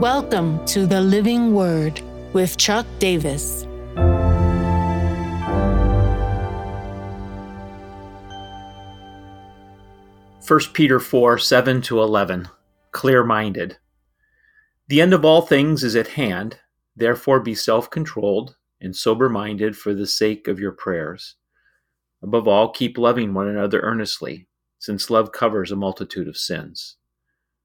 Welcome to the Living Word with Chuck Davis. First Peter 4 7 to 11. Clear minded. The end of all things is at hand. Therefore, be self controlled and sober minded for the sake of your prayers. Above all, keep loving one another earnestly, since love covers a multitude of sins.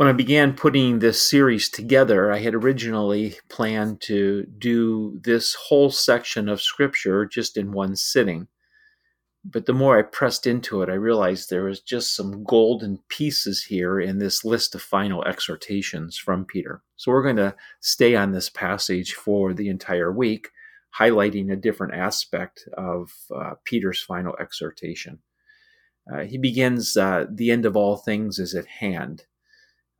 When I began putting this series together, I had originally planned to do this whole section of Scripture just in one sitting. But the more I pressed into it, I realized there was just some golden pieces here in this list of final exhortations from Peter. So we're going to stay on this passage for the entire week, highlighting a different aspect of uh, Peter's final exhortation. Uh, he begins, uh, The end of all things is at hand.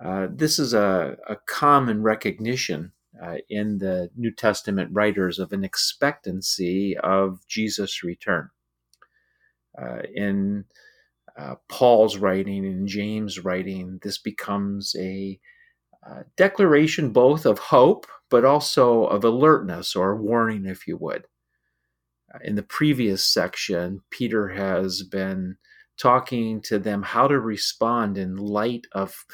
Uh, this is a, a common recognition uh, in the New Testament writers of an expectancy of Jesus' return. Uh, in uh, Paul's writing and James' writing, this becomes a uh, declaration both of hope, but also of alertness or warning, if you would. in the previous section, Peter has been talking to them how to respond in light of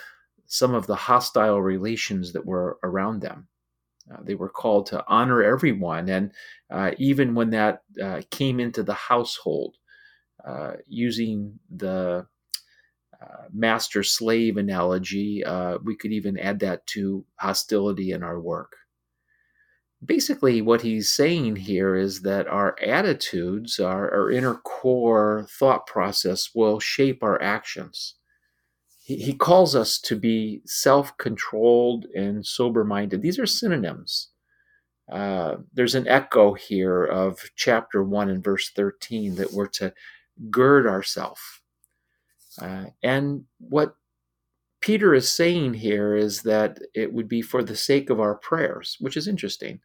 some of the hostile relations that were around them. Uh, they were called to honor everyone, and uh, even when that uh, came into the household, uh, using the uh, master slave analogy, uh, we could even add that to hostility in our work. Basically, what he's saying here is that our attitudes, our, our inner core thought process, will shape our actions he, he calls us to be self controlled and sober minded. These are synonyms. Uh, there's an echo here of chapter 1 and verse 13 that we're to gird ourselves. Uh, and what Peter is saying here is that it would be for the sake of our prayers, which is interesting.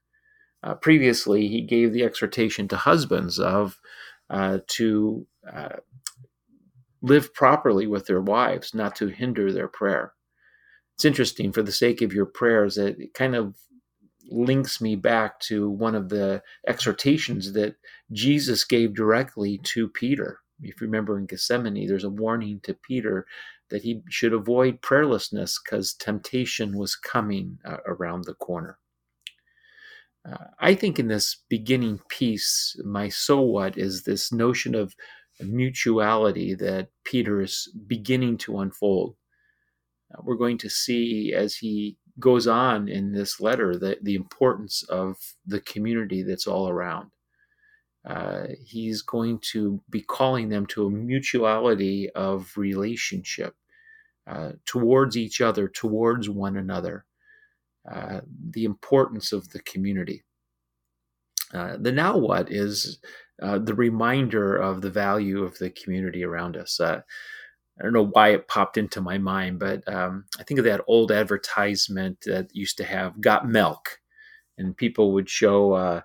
Uh, previously, he gave the exhortation to husbands of uh, to uh, live properly with their wives, not to hinder their prayer. It's interesting for the sake of your prayers, it kind of links me back to one of the exhortations that Jesus gave directly to Peter. If you remember in Gethsemane, there's a warning to Peter that he should avoid prayerlessness because temptation was coming uh, around the corner. Uh, I think in this beginning piece, my so what is this notion of mutuality that Peter is beginning to unfold. Uh, we're going to see as he goes on in this letter that the importance of the community that's all around. Uh, he's going to be calling them to a mutuality of relationship uh, towards each other, towards one another, uh, the importance of the community. Uh, the now what is uh, the reminder of the value of the community around us. Uh, I don't know why it popped into my mind, but um, I think of that old advertisement that used to have "Got Milk," and people would show uh,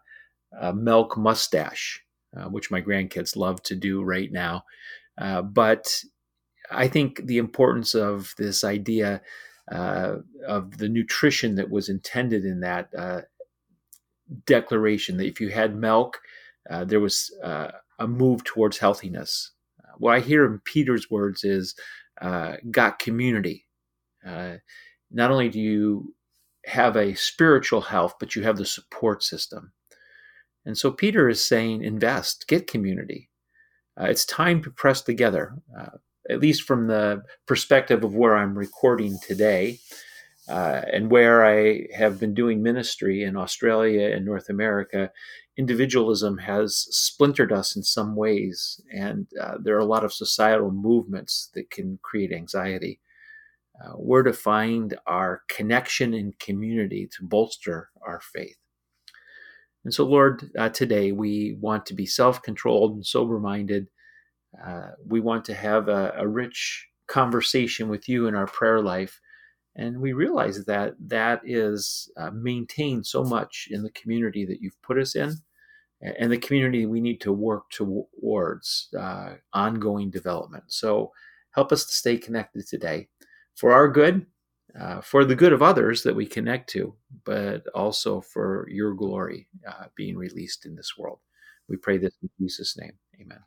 a milk mustache, uh, which my grandkids love to do right now. Uh, but I think the importance of this idea of the nutrition that was intended in that declaration that if you had milk, uh, there was uh, a move towards healthiness. Uh, what I hear in Peter's words is uh, got community. Not only do you have a spiritual health, but you have the support system. And so Peter is saying, invest, get community. it's time to press together, at least from the perspective of where I'm recording today. Uh, and where I have been doing ministry in Australia and North America, individualism has splintered us in some ways, and uh, there are a lot of societal movements that can create anxiety. Uh, we're to find our connection and community to bolster our faith. And so, Lord, uh, today we want to be self controlled and sober minded. Uh, we want to have a, a, rich conversation with you in our prayer life. And we realize that that is uh, maintained so much in the community that you've put us in and the community we need to work towards uh, ongoing development. So help us to stay connected today for our good uh, for the good of others that we connect to, but also for your glory uh, being released in this world. We pray this in Jesus' name. Amen.